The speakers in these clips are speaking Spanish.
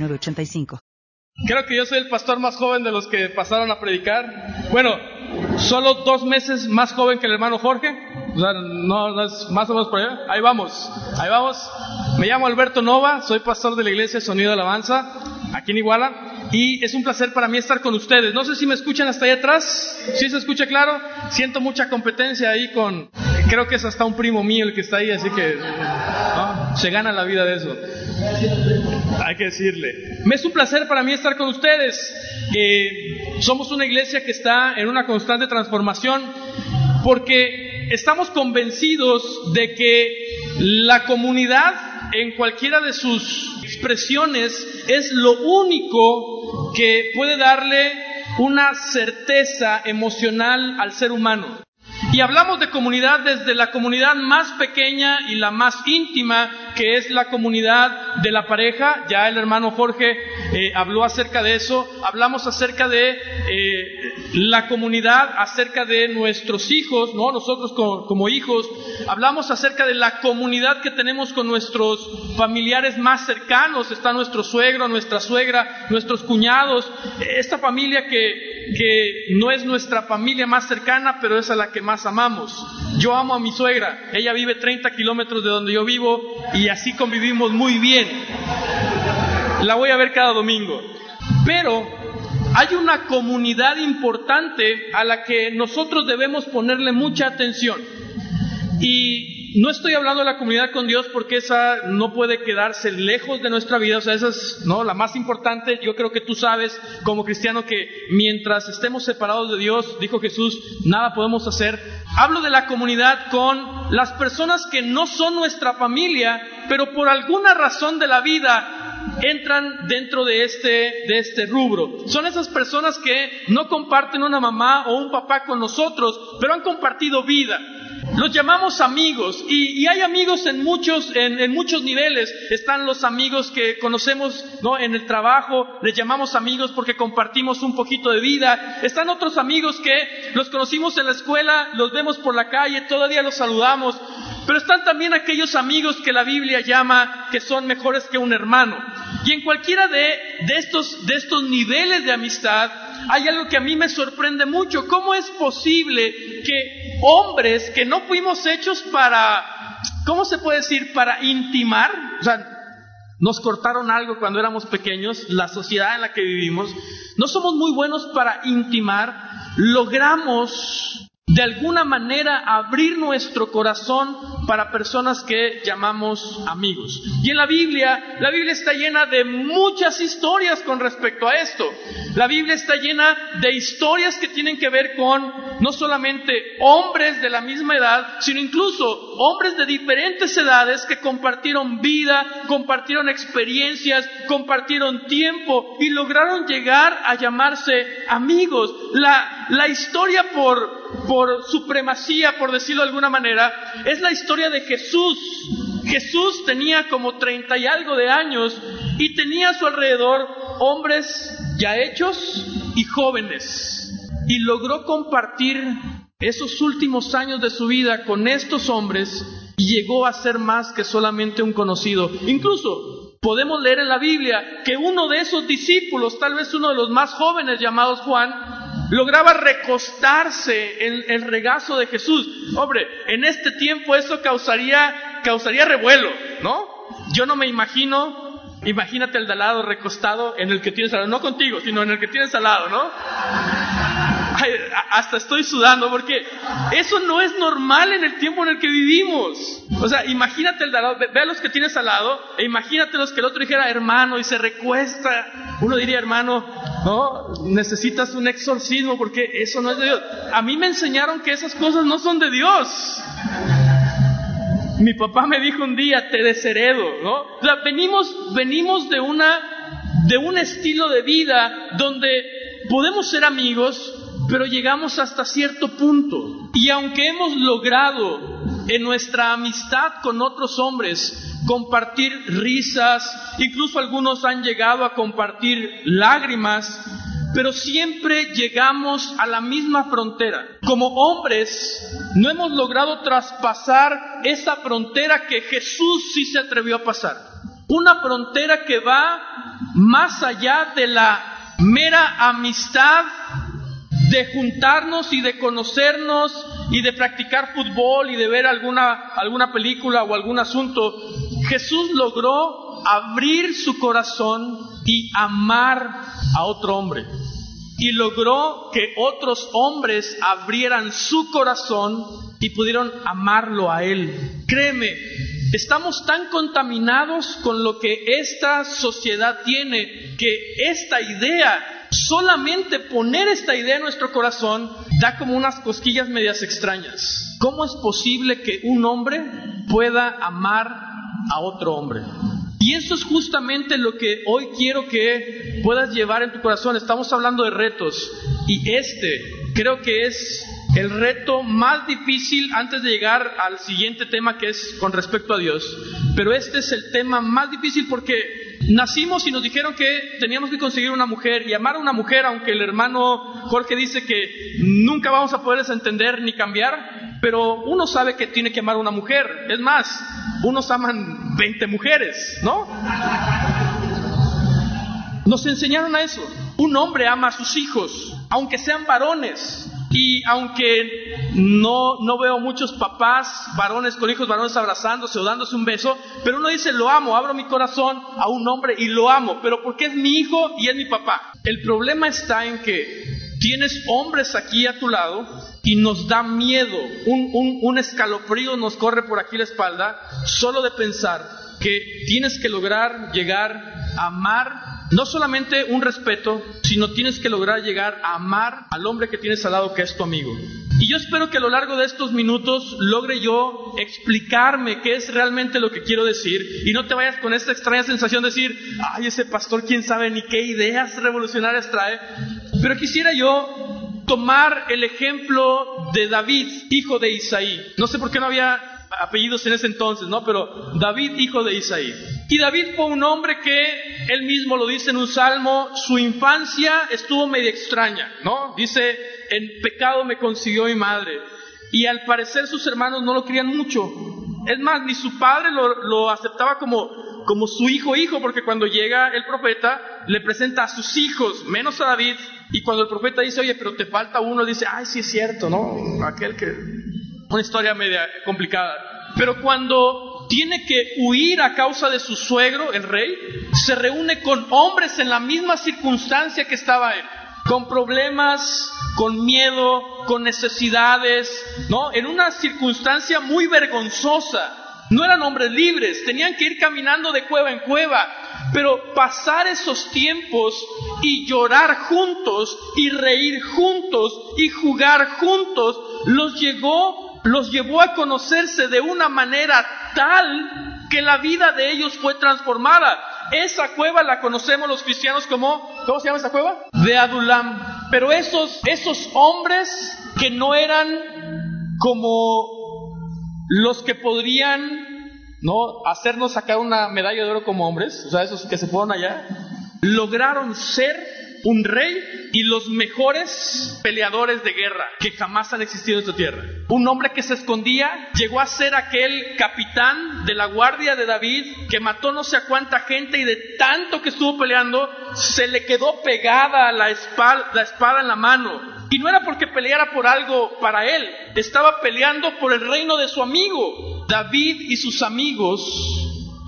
906985. Creo que yo soy el pastor más joven de los que pasaron a predicar. Bueno, solo dos meses más joven que el hermano Jorge. No, no es más o menos por allá. Ahí vamos, ahí vamos. Me llamo Alberto Nova, soy pastor de la iglesia Sonido de Alabanza, aquí en Iguala. Y es un placer para mí estar con ustedes. No sé si me escuchan hasta allá atrás. ¿Sí se escucha claro? Siento mucha competencia ahí con... Creo que es hasta un primo mío el que está ahí, así que se gana la vida de eso. Hay que decirle. Me es un placer para mí estar con ustedes. Eh, somos una iglesia que está en una constante transformación porque estamos convencidos de que la comunidad en cualquiera de sus expresiones es lo único que puede darle una certeza emocional al ser humano. Y hablamos de comunidad desde la comunidad más pequeña y la más íntima, que es la comunidad de la pareja. Ya el hermano Jorge eh, habló acerca de eso. Hablamos acerca de eh, la comunidad, acerca de nuestros hijos, ¿no? Nosotros como, hijos. Hablamos acerca de la comunidad que tenemos con nuestros familiares más cercanos. Está nuestro suegro, nuestra suegra, nuestros cuñados. Esta familia que, que no es nuestra familia más cercana, pero es a la que más amamos. Yo amo a mi suegra, ella vive 30 kilómetros de donde yo vivo y así convivimos muy bien. La voy a ver cada domingo. Pero hay una comunidad importante a la que nosotros debemos ponerle mucha atención. Y no estoy hablando de la comunidad con Dios porque esa no puede quedarse lejos de nuestra vida, o sea, esa es no la más importante. Yo creo que tú sabes como cristiano que mientras estemos separados de Dios, dijo Jesús, nada podemos hacer. Hablo de la comunidad con las personas que no son nuestra familia, pero por alguna razón de la vida entran dentro de este, de este rubro. Son esas personas que no comparten una mamá o un papá con nosotros, pero han compartido vida. Los llamamos amigos y, hay amigos en muchos, en, muchos niveles. Están los amigos que conocemos ¿no? en el trabajo, les llamamos amigos porque compartimos un poquito de vida. Están otros amigos que los conocimos en la escuela, los vemos por la calle, todavía los saludamos. Pero están también aquellos amigos que la Biblia llama que son mejores que un hermano. Y en cualquiera de, estos, estos niveles de amistad hay algo que a mí me sorprende mucho. ¿Cómo es posible que hombres que no fuimos hechos para, ¿cómo se puede decir? Para intimar. O sea, nos cortaron algo cuando éramos pequeños, la sociedad en la que vivimos. No somos muy buenos para intimar. Logramos de alguna manera abrir nuestro corazón para personas que llamamos amigos. Y en la Biblia, la Biblia está llena de muchas historias con respecto a esto. La Biblia está llena de historias que tienen que ver con no solamente hombres de la misma edad, sino incluso hombres de diferentes edades que compartieron vida, compartieron experiencias, compartieron tiempo y lograron llegar a llamarse amigos. La, la historia por por supremacía, por decirlo de alguna manera, es la historia de Jesús. Jesús tenía como treinta y algo de años y tenía a su alrededor hombres ya hechos y jóvenes. Y logró compartir esos últimos años de su vida con estos hombres y llegó a ser más que solamente un conocido. Incluso podemos leer en la Biblia que uno de esos discípulos, tal vez uno de los más jóvenes llamados Juan, lograba recostarse en el regazo de Jesús. Hombre, en este tiempo eso causaría, causaría revuelo, ¿no? Yo no me imagino, imagínate el de recostado en el que tienes al lado, no contigo, sino en el que tienes al lado, ¿no? Hasta estoy sudando porque eso no es normal en el tiempo en el que vivimos. O sea, imagínate el lado, ve los que tienes al lado e imagínate los que el otro dijera hermano y se recuesta. Uno diría hermano, no, necesitas un exorcismo porque eso no es de Dios. A mí me enseñaron que esas cosas no son de Dios. Mi papá me dijo un día, te desheredo, ¿no? O sea, venimos, venimos de una de un estilo de vida donde podemos ser amigos, pero llegamos hasta cierto punto. Y aunque hemos logrado en nuestra amistad con otros hombres compartir risas, incluso algunos han llegado a compartir lágrimas, pero siempre llegamos a la misma frontera. Como hombres, no hemos logrado traspasar esa frontera que Jesús sí se atrevió a pasar. Una frontera que va más allá de la mera amistad de juntarnos y de conocernos y de practicar fútbol y de ver alguna, alguna película o algún asunto, Jesús logró abrir su corazón y amar a otro hombre. Y logró que otros hombres abrieran su corazón y pudieron amarlo a él. Créeme, estamos tan contaminados con lo que esta sociedad tiene que esta idea solamente poner esta idea en nuestro corazón da como unas cosquillas medias extrañas. ¿Cómo es posible que un hombre pueda amar a otro hombre? Y eso es justamente lo que hoy quiero que puedas llevar en tu corazón. Estamos hablando de retos y este creo que es el reto más difícil antes de llegar al siguiente tema que es con respecto a Dios. Pero este es el tema más difícil porque nacimos y nos dijeron que teníamos que conseguir una mujer y amar a una mujer, aunque el hermano Jorge dice que nunca vamos a poderles entender ni cambiar, pero uno sabe que tiene que amar a una mujer. Es más, unos aman 20 mujeres, ¿no? Nos enseñaron a eso. Un hombre ama a sus hijos, aunque sean varones. Y aunque no, no veo muchos papás, varones con hijos varones abrazándose o dándose un beso, pero uno dice, lo amo, abro mi corazón a un hombre y lo amo, pero porque es mi hijo y es mi papá. El problema está en que tienes hombres aquí a tu lado y nos da miedo, un, un, un escalofrío nos corre por aquí la espalda, solo de pensar que tienes que lograr llegar a amar no solamente un respeto, sino tienes que lograr llegar a amar al hombre que tienes al lado que es tu amigo. Y yo espero que a lo largo de estos minutos logre yo explicarme qué es realmente lo que quiero decir y no te vayas con esta extraña sensación de decir, ay, ese pastor quién sabe ni qué ideas revolucionarias trae. Pero quisiera yo tomar el ejemplo de David, hijo de Isaí. No sé por qué no había apellidos en ese entonces, ¿no? Pero David, hijo de Isaí. Y David fue un hombre que, él mismo lo dice en un salmo, su infancia estuvo medio extraña, ¿no? Dice, en pecado me consiguió mi madre. Y al parecer sus hermanos no lo querían mucho. Es más, ni su padre lo, lo aceptaba como, como su hijo hijo, porque cuando llega el profeta, le presenta a sus hijos, menos a David, y cuando el profeta dice, oye, pero te falta uno, dice, ay, sí es cierto, ¿no? Aquel que una historia media complicada. Pero cuando tiene que huir a causa de su suegro, el rey, se reúne con hombres en la misma circunstancia que estaba él, con problemas, con miedo, con necesidades, ¿no? En una circunstancia muy vergonzosa. No eran hombres libres, tenían que ir caminando de cueva en cueva, pero pasar esos tiempos y llorar juntos y reír juntos y jugar juntos los llegó los llevó a conocerse de una manera tal que la vida de ellos fue transformada. Esa cueva la conocemos los cristianos como, ¿cómo se llama esa cueva? De Adulam. Pero esos, esos hombres que no eran como los que podrían, ¿no? Hacernos sacar una medalla de oro como hombres, o sea, esos que se fueron allá, lograron ser un rey y los mejores peleadores de guerra que jamás han existido en esta tierra. Un hombre que se escondía llegó a ser aquel capitán de la guardia de David que mató no sé a cuánta gente y de tanto que estuvo peleando se le quedó pegada la espada, la espada en la mano. Y no era porque peleara por algo para él, estaba peleando por el reino de su amigo. David y sus amigos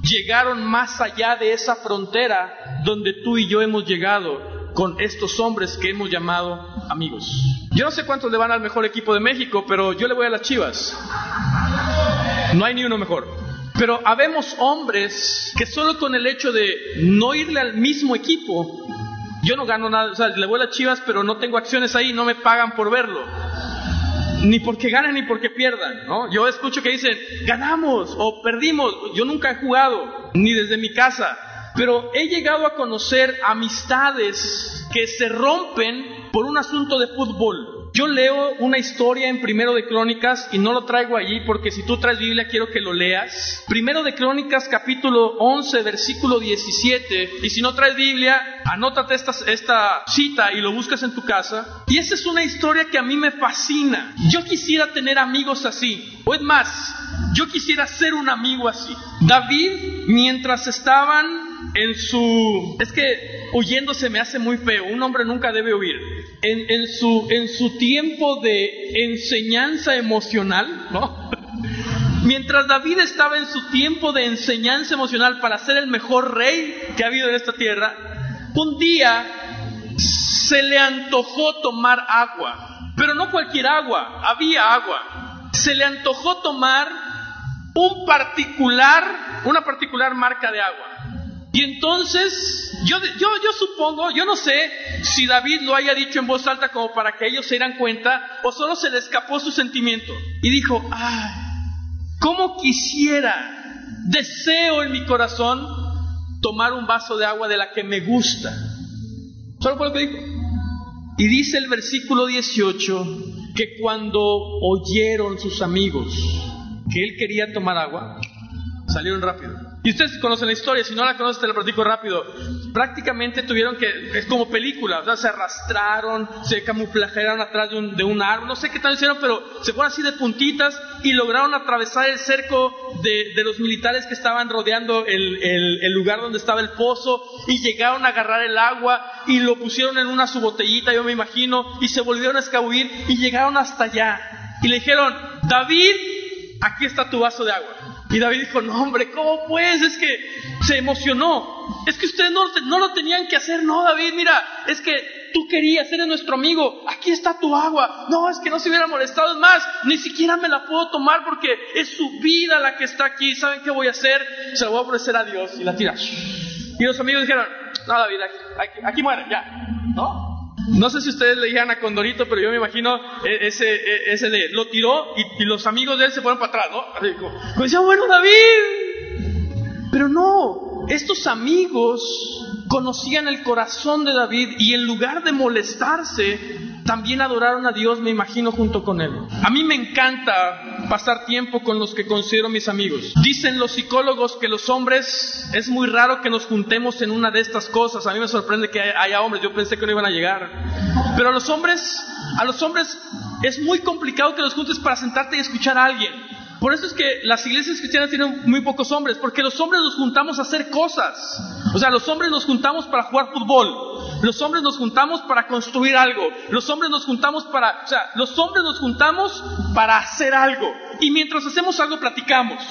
llegaron más allá de esa frontera donde tú y yo hemos llegado con estos hombres que hemos llamado amigos. Yo no sé cuántos le van al mejor equipo de México, pero yo le voy a las Chivas. No hay ni uno mejor. Pero habemos hombres que solo con el hecho de no irle al mismo equipo, yo no gano nada, o sea, le voy a las Chivas, pero no tengo acciones ahí, no me pagan por verlo. Ni porque ganen ni porque pierdan, ¿no? Yo escucho que dicen, ganamos o perdimos. Yo nunca he jugado, ni desde mi casa. Pero he llegado a conocer amistades que se rompen por un asunto de fútbol. Yo leo una historia en Primero de Crónicas y no lo traigo allí porque si tú traes Biblia quiero que lo leas. Primero de Crónicas capítulo 11 versículo 17 y si no traes Biblia anótate esta, esta cita y lo buscas en tu casa. Y esa es una historia que a mí me fascina. Yo quisiera tener amigos así. O es más, yo quisiera ser un amigo así. David, mientras estaban en su... Es que huyendo se me hace muy feo. Un hombre nunca debe huir en, su, en su tiempo de enseñanza emocional, ¿no? Mientras David estaba en su tiempo de enseñanza emocional para ser el mejor rey que ha habido en esta tierra, un día se le antojó tomar agua, pero no cualquier agua, había agua. Se le antojó tomar un particular, una particular marca de agua. Y entonces, yo, yo, yo supongo, yo no sé si David lo haya dicho en voz alta como para que ellos se dieran cuenta, o solo se le escapó su sentimiento. Y dijo, ay, ¿cómo quisiera, deseo en mi corazón tomar un vaso de agua de la que me gusta? Solo fue lo que dijo. Y dice el versículo 18 que cuando oyeron sus amigos que él quería tomar agua, salieron rápido. Y ustedes conocen la historia, si no la conocen te la platico rápido. Prácticamente tuvieron que, es como película, o sea, se arrastraron, se camuflajearon atrás de un, de un árbol, no sé qué tal hicieron, pero se fueron así de puntitas y lograron atravesar el cerco de, de los militares que estaban rodeando el, el, el, lugar donde estaba el pozo y llegaron a agarrar el agua y lo pusieron en una subotellita, yo me imagino, y se volvieron a escabullir y llegaron hasta allá. Y le dijeron, David, aquí está tu vaso de agua. Y David dijo, no hombre, ¿cómo pues? Es que se emocionó. Es que ustedes no, lo tenían que hacer, no David, mira, es que tú querías, eres nuestro amigo, aquí está tu agua. No, es que no se hubiera molestado, es más, ni siquiera me la puedo tomar porque es su vida la que está aquí. ¿Saben qué voy a hacer? Se la voy a ofrecer a Dios y la tira. Y los amigos dijeron, no David, aquí, muere, ya. ¿No? No sé si ustedes leían a Condorito, pero yo me imagino e, ese, e, ese de lo tiró y, los amigos de él se fueron para atrás, ¿no? Así como, decía, bueno, David. Pero no, estos amigos conocían el corazón de David y en lugar de molestarse, también adoraron a Dios, me imagino, junto con él. A mí me encanta pasar tiempo con los que considero mis amigos. Dicen los psicólogos que los hombres es muy raro que nos juntemos en una de estas cosas. A mí me sorprende que haya hombres, yo pensé que no iban a llegar. Pero a los hombres, a los hombres es muy complicado que los juntes para sentarte y escuchar a alguien. Por eso es que las iglesias cristianas tienen muy pocos hombres, porque los hombres nos juntamos a hacer cosas. O sea, los hombres nos juntamos para jugar fútbol. Los hombres nos juntamos para construir algo. Los hombres nos juntamos para, o sea, los hombres nos juntamos para hacer algo. Y mientras hacemos algo platicamos.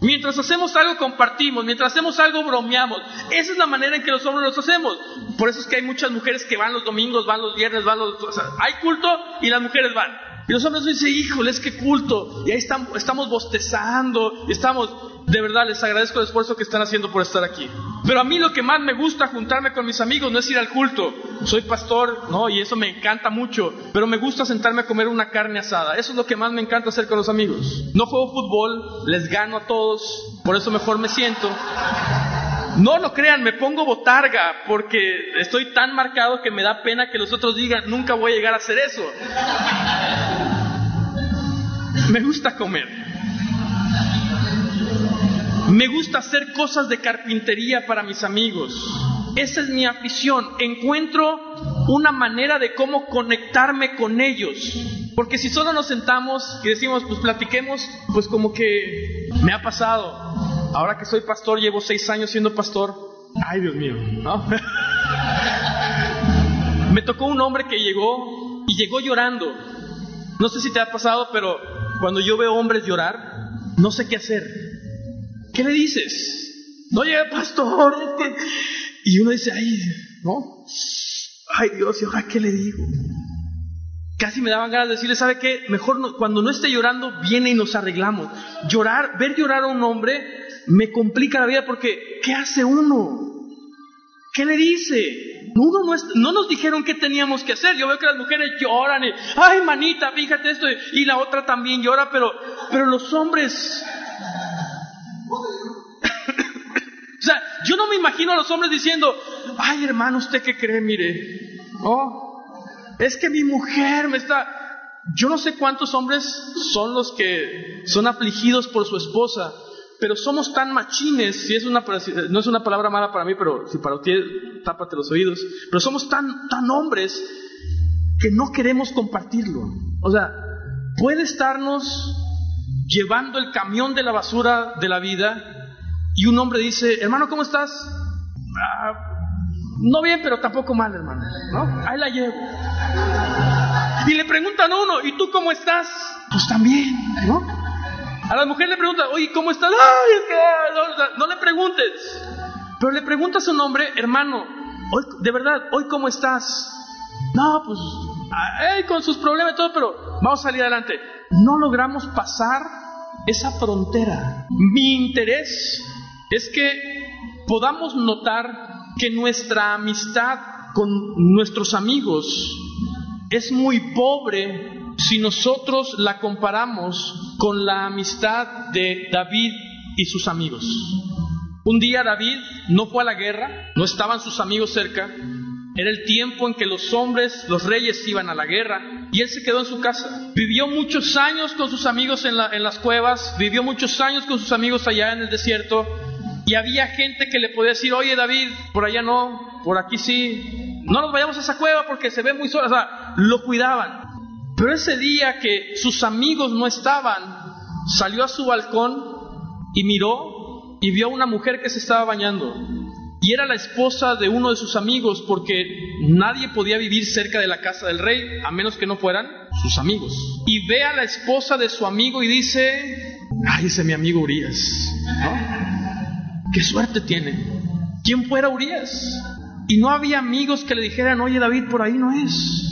Mientras hacemos algo compartimos, mientras hacemos algo bromeamos. Esa es la manera en que los hombres los hacemos. Por eso es que hay muchas mujeres que van los domingos, van los viernes, van los... O sea, hay culto y las mujeres van. Y los hombres dicen, híjole, es que culto. Y ahí estamos, estamos bostezando, estamos, de verdad les agradezco el esfuerzo que están haciendo por estar aquí. Pero a mí lo que más me gusta juntarme con mis amigos no es ir al culto. Soy pastor, ¿no? Y eso me encanta mucho. Pero me gusta sentarme a comer una carne asada. Eso es lo que más me encanta hacer con los amigos. No juego fútbol, les gano a todos, por eso mejor me siento. No lo crean, me pongo botarga porque estoy tan marcado que me da pena que los otros digan, nunca voy a llegar a hacer eso. Me gusta comer. Me gusta hacer cosas de carpintería para mis amigos. Esa es mi afición. Encuentro una manera de cómo conectarme con ellos. Porque si solo nos sentamos y decimos, pues platiquemos, pues como que me ha pasado. Ahora que soy pastor, llevo seis años siendo pastor. Ay, Dios mío, ¿no? Me tocó un hombre que llegó y llegó llorando. No sé si te ha pasado, pero cuando yo veo hombres llorar, no sé qué hacer. ¿Qué le dices? No llega pastor. Y uno dice, ay, ¿no? Ay Dios, ¿y ahora qué le digo? Casi me daban ganas de decirle, ¿sabe qué? Mejor cuando no esté llorando, viene y nos arreglamos. Llorar, ver llorar a un hombre me complica la vida porque ¿qué hace uno? ¿Qué le dice? Uno no, no, nos dijeron qué teníamos que hacer. Yo veo que las mujeres lloran y, ay manita, fíjate esto, y la otra también llora, pero, pero los hombres, O sea, yo no me imagino a los hombres diciendo, ay hermano, ¿usted qué cree? Mire, oh, es que mi mujer me está... Yo no sé cuántos hombres son los que son afligidos por su esposa, pero somos tan machines, si es una, no es una palabra mala para mí, pero si para usted, tápate los oídos, pero somos tan, tan hombres que no queremos compartirlo. O sea, puede estarnos llevando el camión de la basura de la vida y un hombre dice, hermano, ¿cómo estás? Ah, no bien, pero tampoco mal, hermano. ¿no? Ahí la llevo. Y le preguntan a uno, ¿y tú cómo estás? Pues también, ¿no? A la mujer le preguntan, oye, ¿cómo estás? Ay, es que no, le preguntes. Pero le preguntas a un hombre, hermano, hoy, de verdad, ¿hoy cómo estás? No, pues, con sus problemas y todo, pero vamos a salir adelante. No logramos pasar esa frontera. Mi interés es que podamos notar que nuestra amistad con nuestros amigos es muy pobre si nosotros la comparamos con la amistad de David y sus amigos. Un día David no fue a la guerra, no estaban sus amigos cerca, era el tiempo en que los hombres, los reyes iban a la guerra y él se quedó en su casa. Vivió muchos años con sus amigos en, en las cuevas, vivió muchos años con sus amigos allá en el desierto y había gente que le podía decir, oye David, por allá no, por aquí sí, no nos vayamos a esa cueva porque se ve muy sola, o sea, lo cuidaban. Pero ese día que sus amigos no estaban, salió a su balcón y miró y vio a una mujer que se estaba bañando. Y era la esposa de uno de sus amigos porque nadie podía vivir cerca de la casa del rey a menos que no fueran sus amigos. Y ve a la esposa de su amigo y dice, ay, ese es mi amigo Urias. ¿Qué suerte tiene? ¿Quién fuera Urias? Y no había amigos que le dijeran, oye David, por ahí no es.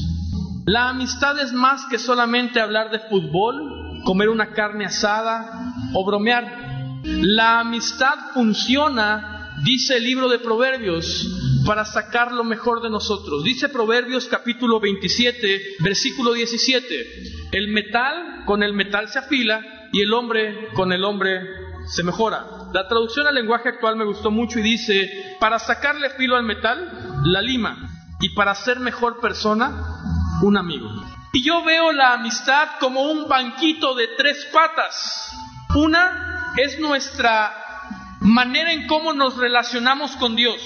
La amistad es más que solamente hablar de fútbol, comer una carne asada o bromear. La amistad funciona, dice el libro de Proverbios, para sacar lo mejor de nosotros. Dice Proverbios capítulo 27, versículo 17, el metal con el metal se afila y el hombre con el hombre se mejora. La traducción al lenguaje actual me gustó mucho y dice, para sacarle filo al metal, la lima, y para ser mejor persona, un amigo. Y yo veo la amistad como un banquito de tres patas. Una es nuestra manera en cómo nos relacionamos con Dios.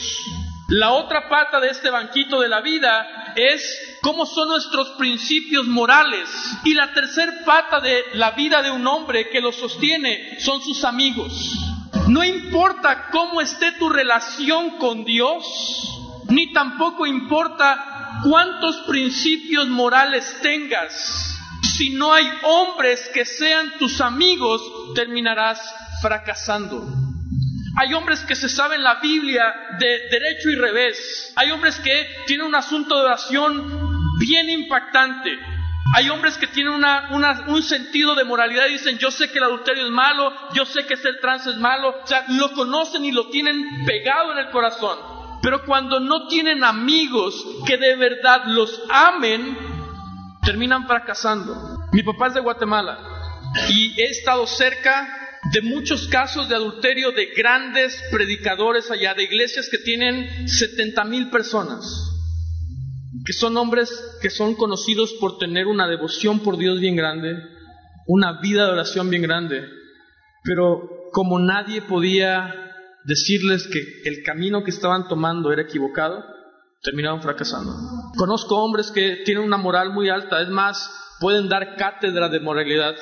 La otra pata de este banquito de la vida es cómo son nuestros principios morales. Y la tercera pata de la vida de un hombre que lo sostiene son sus amigos. No importa cómo esté tu relación con Dios, ni tampoco importa cuántos principios morales tengas. Si no hay hombres que sean tus amigos, terminarás fracasando. Hay hombres que se saben la Biblia de derecho y revés. Hay hombres que tienen un asunto de oración bien impactante. Hay hombres que tienen un sentido de moralidad y dicen, yo sé que el adulterio es malo, yo sé que el trance es malo, o sea, lo conocen y lo tienen pegado en el corazón. Pero cuando no tienen amigos que de verdad los amen, terminan fracasando. Mi papá es de Guatemala y he estado cerca de muchos casos de adulterio de grandes predicadores allá, de iglesias que tienen 70 mil personas que son hombres que son conocidos por tener una devoción por Dios bien grande, una vida de oración bien grande, pero como nadie podía decirles que el camino que estaban tomando era equivocado, terminaron fracasando. Conozco hombres que tienen una moral muy alta, es más, pueden dar cátedra de moralidad,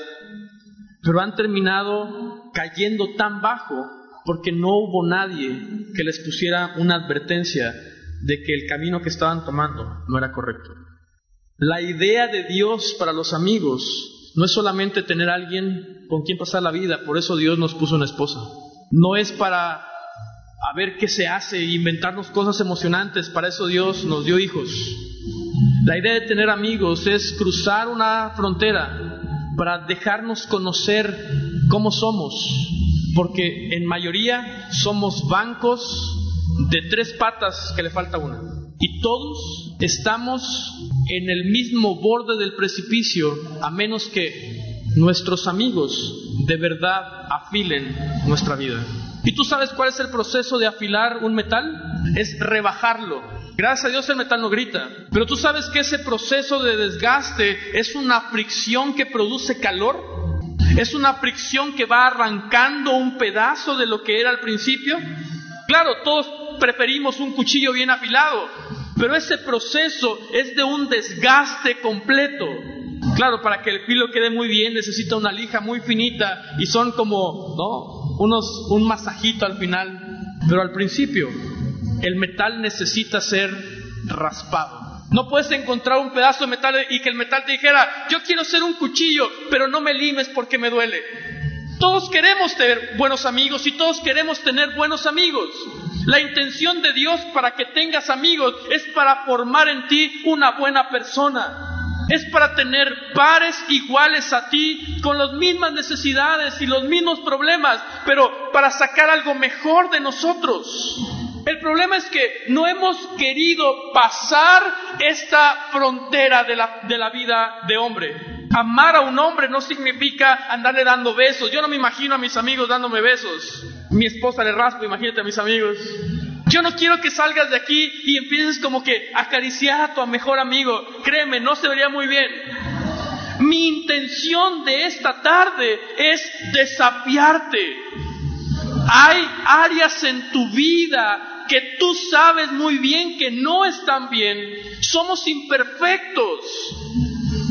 pero han terminado cayendo tan bajo porque no hubo nadie que les pusiera una advertencia de que el camino que estaban tomando no era correcto. La idea de Dios para los amigos no es solamente tener alguien con quien pasar la vida, por eso Dios nos puso una esposa. No es para ver qué se hace inventarnos cosas emocionantes, para eso Dios nos dio hijos. La idea de tener amigos es cruzar una frontera para dejarnos conocer cómo somos, porque en mayoría somos bancos de tres patas que le falta una. Y todos estamos en el mismo borde del precipicio a menos que nuestros amigos de verdad afilen nuestra vida. ¿Y tú sabes cuál es el proceso de afilar un metal? Es rebajarlo. Gracias a Dios el metal no grita. Pero tú sabes que ese proceso de desgaste es una fricción que produce calor. Es una fricción que va arrancando un pedazo de lo que era al principio. Claro, todos preferimos un cuchillo bien afilado, pero ese proceso es de un desgaste completo. Claro, para que el filo quede muy bien necesita una lija muy finita y son como, ¿no? Unos, un masajito al final. Pero al principio, el metal necesita ser raspado. No puedes encontrar un pedazo de metal y que el metal te dijera, yo quiero ser un cuchillo, pero no me limes porque me duele. Todos queremos tener buenos amigos y todos queremos tener buenos amigos. La intención de Dios para que tengas amigos es para formar en ti una buena persona. Es para tener pares iguales a ti, con las mismas necesidades y los mismos problemas, pero para sacar algo mejor de nosotros. El problema es que no hemos querido pasar esta frontera de la, de la vida de hombre. Amar a un hombre no significa andarle dando besos. Yo no me imagino a mis amigos dándome besos. Mi esposa le raspo, imagínate a mis amigos. Yo no quiero que salgas de aquí y empieces como que a acariciar a tu mejor amigo. Créeme, no se vería muy bien. Mi intención de esta tarde es desafiarte. Hay áreas en tu vida que tú sabes muy bien que no están bien. Somos imperfectos.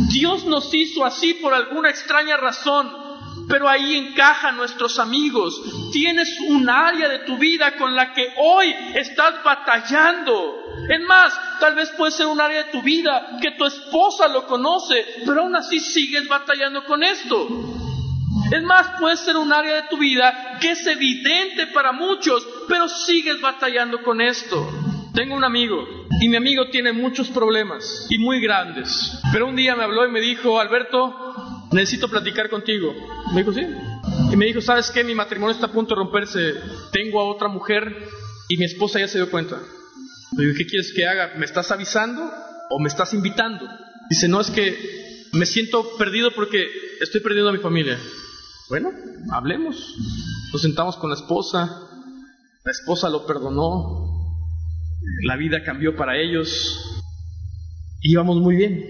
Dios nos hizo así por alguna extraña razón, pero ahí encajan nuestros amigos. Tienes un área de tu vida con la que hoy estás batallando. Es más, tal vez puede ser un área de tu vida que tu esposa lo conoce, pero aún así sigues batallando con esto. Es más, puede ser un área de tu vida que es evidente para muchos, pero sigues batallando con esto. Tengo un amigo y mi amigo tiene muchos problemas y muy grandes. Pero un día me habló y me dijo, Alberto, necesito platicar contigo. Me dijo, sí. Y me dijo, ¿sabes qué? Mi matrimonio está a punto de romperse. Tengo a otra mujer y mi esposa ya se dio cuenta. Le digo, ¿qué quieres que haga? ¿Me estás avisando o me estás invitando? Dice, no, es que me siento perdido porque estoy perdiendo a mi familia. Bueno, hablemos. Nos sentamos con la esposa. La esposa lo perdonó la vida cambió para ellos, íbamos muy bien.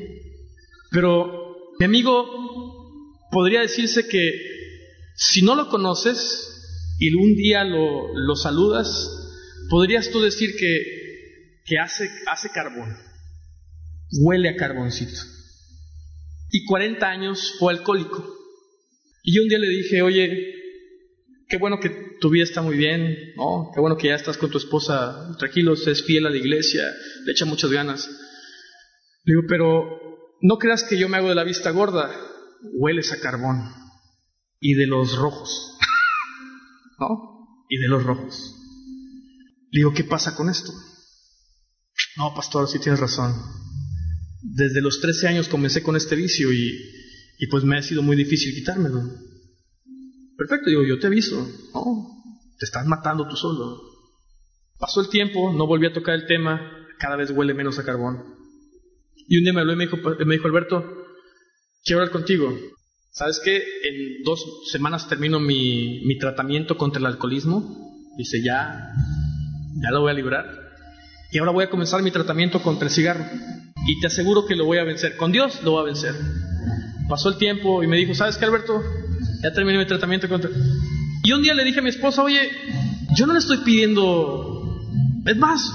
Pero mi amigo podría decirse que si no lo conoces y un día lo, saludas, podrías tú decir que, hace carbón, huele a carboncito. Y 40 años fue alcohólico. Y yo un día le dije, oye, qué bueno que tu vida está muy bien, ¿no? Qué bueno que ya estás con tu esposa tranquilo, es fiel a la iglesia, le echa muchas ganas. Le digo, pero no creas que yo me hago de la vista gorda, hueles a carbón y de los rojos, ¿no? Y de los rojos. Le digo, ¿qué pasa con esto? No, pastor, sí tienes razón. Desde los 13 años comencé con este vicio y, y pues me ha sido muy difícil quitármelo. Perfecto, digo, yo te aviso. No, te estás matando tú solo. Pasó el tiempo, no volví a tocar el tema, cada vez huele menos a carbón. Y un día me habló y dijo, me dijo Alberto, quiero hablar contigo. ¿Sabes qué? En dos semanas termino mi, mi tratamiento contra el alcoholismo. Dice, ya, ya lo voy a librar. Y ahora voy a comenzar mi tratamiento contra el cigarro. Y te aseguro que lo voy a vencer. Con Dios lo voy a vencer. Pasó el tiempo y me dijo, ¿sabes qué, Alberto? Ya terminé mi tratamiento contra... Y un día le dije a mi esposa, oye, yo no le estoy pidiendo... Es más,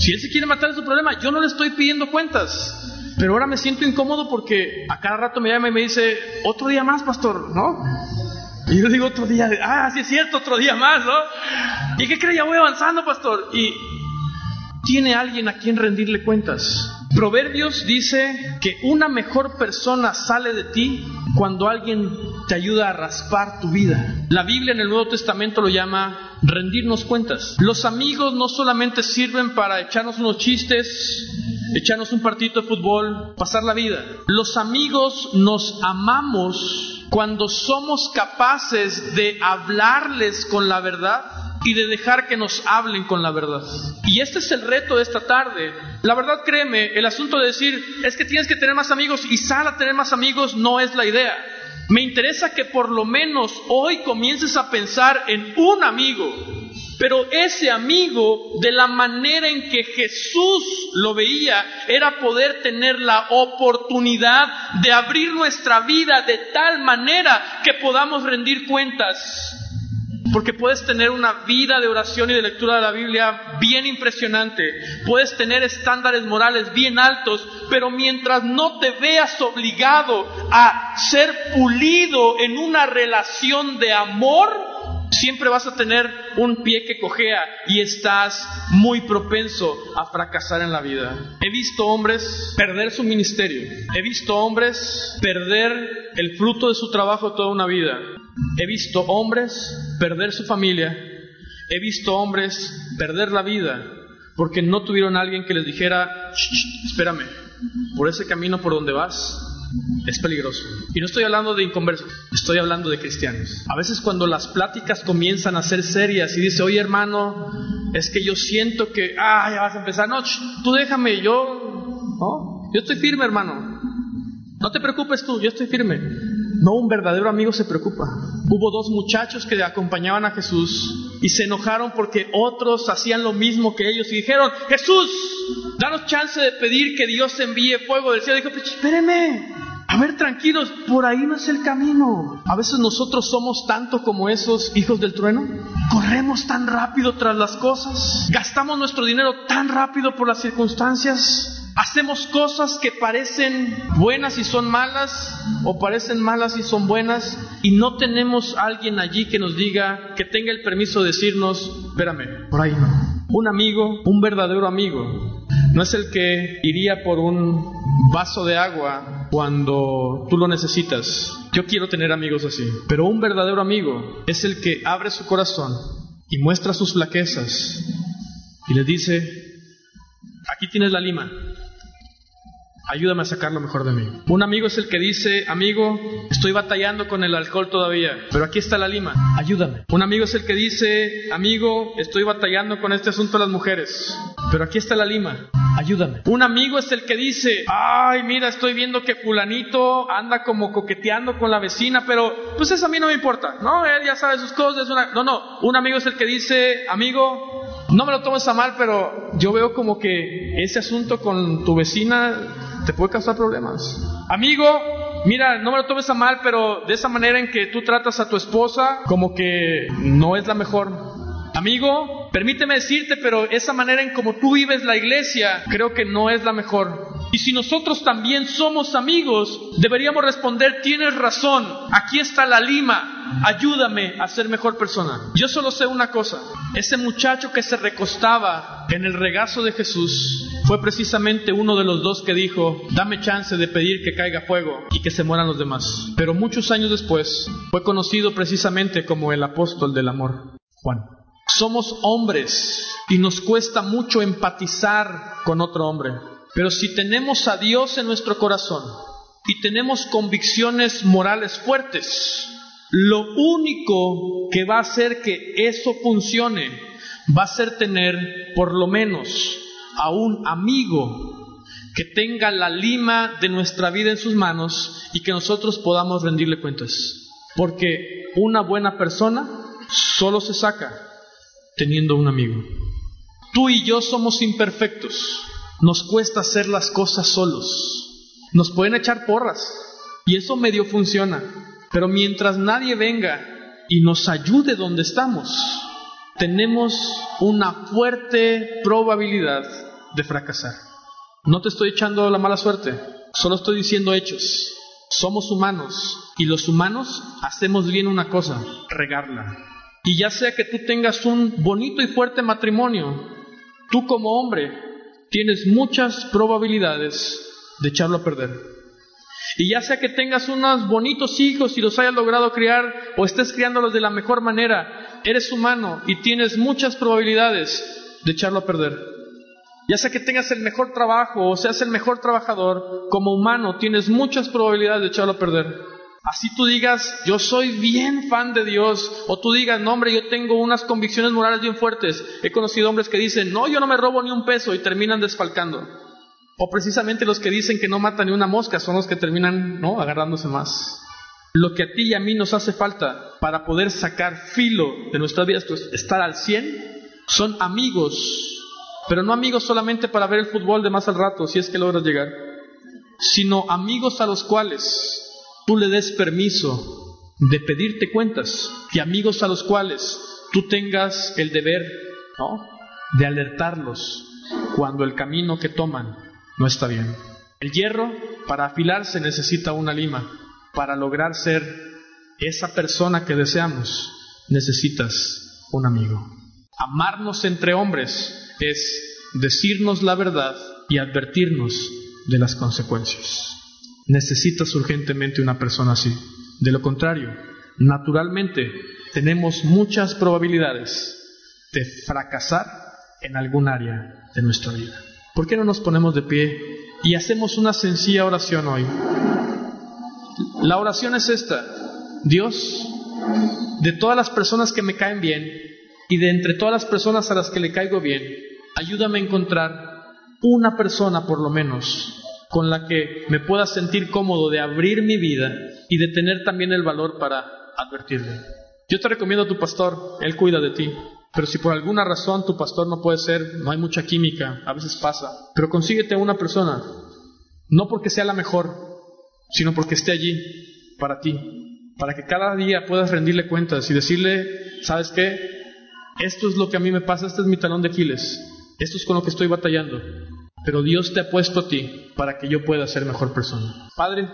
si él se quiere matar es su problema, yo no le estoy pidiendo cuentas. Pero ahora me siento incómodo porque a cada rato me llama y me dice, otro día más, pastor, ¿no? Y yo digo otro día, ah, sí es cierto, otro día más, ¿no? ¿Y qué cree? Ya voy avanzando, pastor. Y tiene alguien a quien rendirle cuentas. Proverbios dice que una mejor persona sale de ti cuando alguien te ayuda a raspar tu vida. La Biblia en el Nuevo Testamento lo llama rendirnos cuentas. Los amigos no solamente sirven para echarnos unos chistes, echarnos un partido de fútbol, pasar la vida. Los amigos nos amamos cuando somos capaces de hablarles con la verdad y de dejar que nos hablen con la verdad. Y este es el reto de esta tarde. La verdad, créeme, el asunto de decir es que tienes que tener más amigos y sal a tener más amigos no es la idea. Me interesa que por lo menos hoy comiences a pensar en un amigo, pero ese amigo, de la manera en que Jesús lo veía, era poder tener la oportunidad de abrir nuestra vida de tal manera que podamos rendir cuentas. Porque puedes tener una vida de oración y de lectura de la Biblia bien impresionante, puedes tener estándares morales bien altos, pero mientras no te veas obligado a ser pulido en una relación de amor, siempre vas a tener un pie que cojea y estás muy propenso a fracasar en la vida. He visto hombres perder su ministerio, he visto hombres perder el fruto de su trabajo toda una vida, He visto hombres perder su familia, he visto hombres perder la vida porque no tuvieron a alguien que les dijera, espérame, por ese camino por donde vas es peligroso. Y no estoy hablando de inconversos, estoy hablando de cristianos. A veces cuando las pláticas comienzan a ser serias y dice, oye hermano, es que yo siento que, ah, ya vas a empezar, no, tú déjame, yo, no, yo estoy firme hermano. No te preocupes tú, yo estoy firme. No, un verdadero amigo se preocupa. Hubo dos muchachos que acompañaban a Jesús y se enojaron porque otros hacían lo mismo que ellos y dijeron, Jesús, danos chance de pedir que Dios envíe fuego del cielo. Dijo, pues espérenme, a ver, tranquilos, por ahí no es el camino. A veces nosotros somos tanto como esos hijos del trueno. Corremos tan rápido tras las cosas. Gastamos nuestro dinero tan rápido por las circunstancias. Hacemos cosas que parecen buenas y son malas, o parecen malas y son buenas, y no tenemos alguien allí que nos diga, que tenga el permiso de decirnos, espérame, por ahí no. Un amigo, un verdadero amigo, no es el que iría por un vaso de agua cuando tú lo necesitas. Yo quiero tener amigos así. Pero un verdadero amigo es el que abre su corazón y muestra sus flaquezas y le dice, aquí tienes la lima, ayúdame a sacar lo mejor de mí. Un amigo es el que dice, amigo, estoy batallando con el alcohol todavía, pero aquí está la lima, ayúdame. Un amigo es el que dice, amigo, estoy batallando con este asunto de las mujeres, pero aquí está la lima, ayúdame. Un amigo es el que dice, ay, mira, estoy viendo que fulanito anda como coqueteando con la vecina, pero pues eso a mí no me importa, ¿no? Él ya sabe sus cosas, una... no, no, un amigo es el que dice, amigo, no me lo tomes a mal, pero yo veo como que ese asunto con tu vecina te puede causar problemas. Amigo, mira, no me lo tomes a mal, pero de esa manera en que tú tratas a tu esposa, como que no es la mejor. Amigo, permíteme decirte, pero esa manera en como tú vives la iglesia, creo que no es la mejor. Y si nosotros también somos amigos, deberíamos responder, tienes razón, aquí está la lima, ayúdame a ser mejor persona. Yo solo sé una cosa, ese muchacho que se recostaba en el regazo de Jesús fue precisamente uno de los dos que dijo, dame chance de pedir que caiga fuego y que se mueran los demás. Pero muchos años después fue conocido precisamente como el apóstol del amor, Juan. Somos hombres y nos cuesta mucho empatizar con otro hombre. Pero si tenemos a Dios en nuestro corazón y tenemos convicciones morales fuertes, lo único que va a hacer que eso funcione va a ser tener por lo menos a un amigo que tenga la lima de nuestra vida en sus manos y que nosotros podamos rendirle cuentas. Porque una buena persona solo se saca teniendo un amigo. Tú y yo somos imperfectos. Nos cuesta hacer las cosas solos. Nos pueden echar porras y eso medio funciona. Pero mientras nadie venga y nos ayude donde estamos, tenemos una fuerte probabilidad de fracasar. No te estoy echando la mala suerte, solo estoy diciendo hechos. Somos humanos y los humanos hacemos bien una cosa, regarla. Y ya sea que tú tengas un bonito y fuerte matrimonio, tú como hombre tienes muchas probabilidades de echarlo a perder. Y ya sea que tengas unos bonitos hijos y los hayas logrado criar o estés criándolos de la mejor manera, eres humano y tienes muchas probabilidades de echarlo a perder. Ya sea que tengas el mejor trabajo o seas el mejor trabajador, como humano tienes muchas probabilidades de echarlo a perder. Así tú digas, yo soy bien fan de Dios, o tú digas, no hombre, yo tengo unas convicciones morales bien fuertes. He conocido hombres que dicen, no, yo no me robo ni un peso y terminan desfalcando. O precisamente los que dicen que no matan ni una mosca son los que terminan, ¿no? Agarrándose más. Lo que a ti y a mí nos hace falta para poder sacar filo de nuestras vidas, pues, estar al 100, son amigos, pero no amigos solamente para ver el fútbol de más al rato, si es que logras llegar, sino amigos a los cuales tú le des permiso de pedirte cuentas y amigos a los cuales tú tengas el deber de alertarlos cuando el camino que toman no está bien. El hierro, para afilarse, necesita una lima. Para lograr ser esa persona que deseamos, necesitas un amigo. Amarnos entre hombres es decirnos la verdad y advertirnos de las consecuencias. Necesitas urgentemente una persona así. De lo contrario, naturalmente tenemos muchas probabilidades de fracasar en algún área de nuestra vida. ¿Por qué no nos ponemos de pie y hacemos una sencilla oración hoy? La oración es esta. Dios, de todas las personas que me caen bien y de entre todas las personas a las que le caigo bien, ayúdame a encontrar una persona por lo menos con la que me pueda sentir cómodo de abrir mi vida y de tener también el valor para advertirle. Yo te recomiendo a tu pastor, él cuida de ti. Pero si por alguna razón tu pastor no puede ser, no hay mucha química, a veces pasa, pero consíguete una persona, no porque sea la mejor, sino porque esté allí para ti, para que cada día puedas rendirle cuentas y decirle, ¿sabes qué? Esto es lo que a mí me pasa, este es mi talón de Aquiles, esto es con lo que estoy batallando, pero Dios te ha puesto a ti para que yo pueda ser mejor persona. Padre,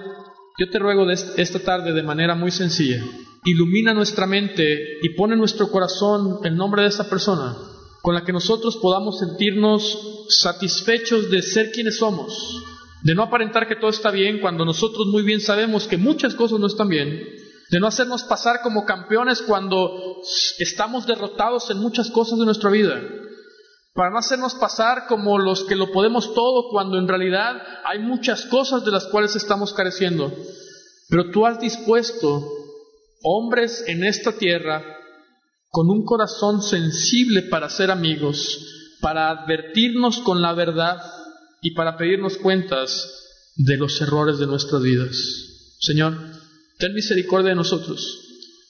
yo te ruego esta tarde de manera muy sencilla, ilumina nuestra mente y pone en nuestro corazón el nombre de esa persona con la que nosotros podamos sentirnos satisfechos de ser quienes somos, de no aparentar que todo está bien cuando nosotros muy bien sabemos que muchas cosas no están bien, de no hacernos pasar como campeones cuando estamos derrotados en muchas cosas de nuestra vida, para no hacernos pasar como los que lo podemos todo cuando en realidad hay muchas cosas de las cuales estamos careciendo. Pero tú has dispuesto hombres en esta tierra con un corazón sensible para ser amigos, para advertirnos con la verdad y para pedirnos cuentas de los errores de nuestras vidas. Señor, ten misericordia de nosotros.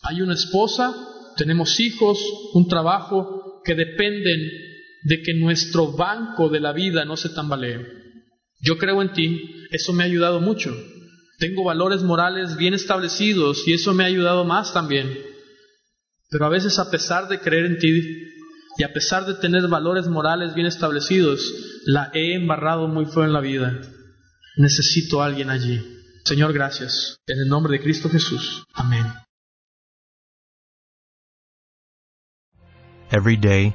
Hay una esposa, tenemos hijos, un trabajo que dependen de que nuestro banco de la vida no se tambalee. Yo creo en ti, eso me ha ayudado mucho. Tengo valores morales bien establecidos y eso me ha ayudado más también. Pero a veces a pesar de creer en ti y a pesar de tener valores morales bien establecidos, la he embarrado muy feo en la vida. Necesito a alguien allí. Señor, gracias. En el nombre de Cristo Jesús. Amén. Every day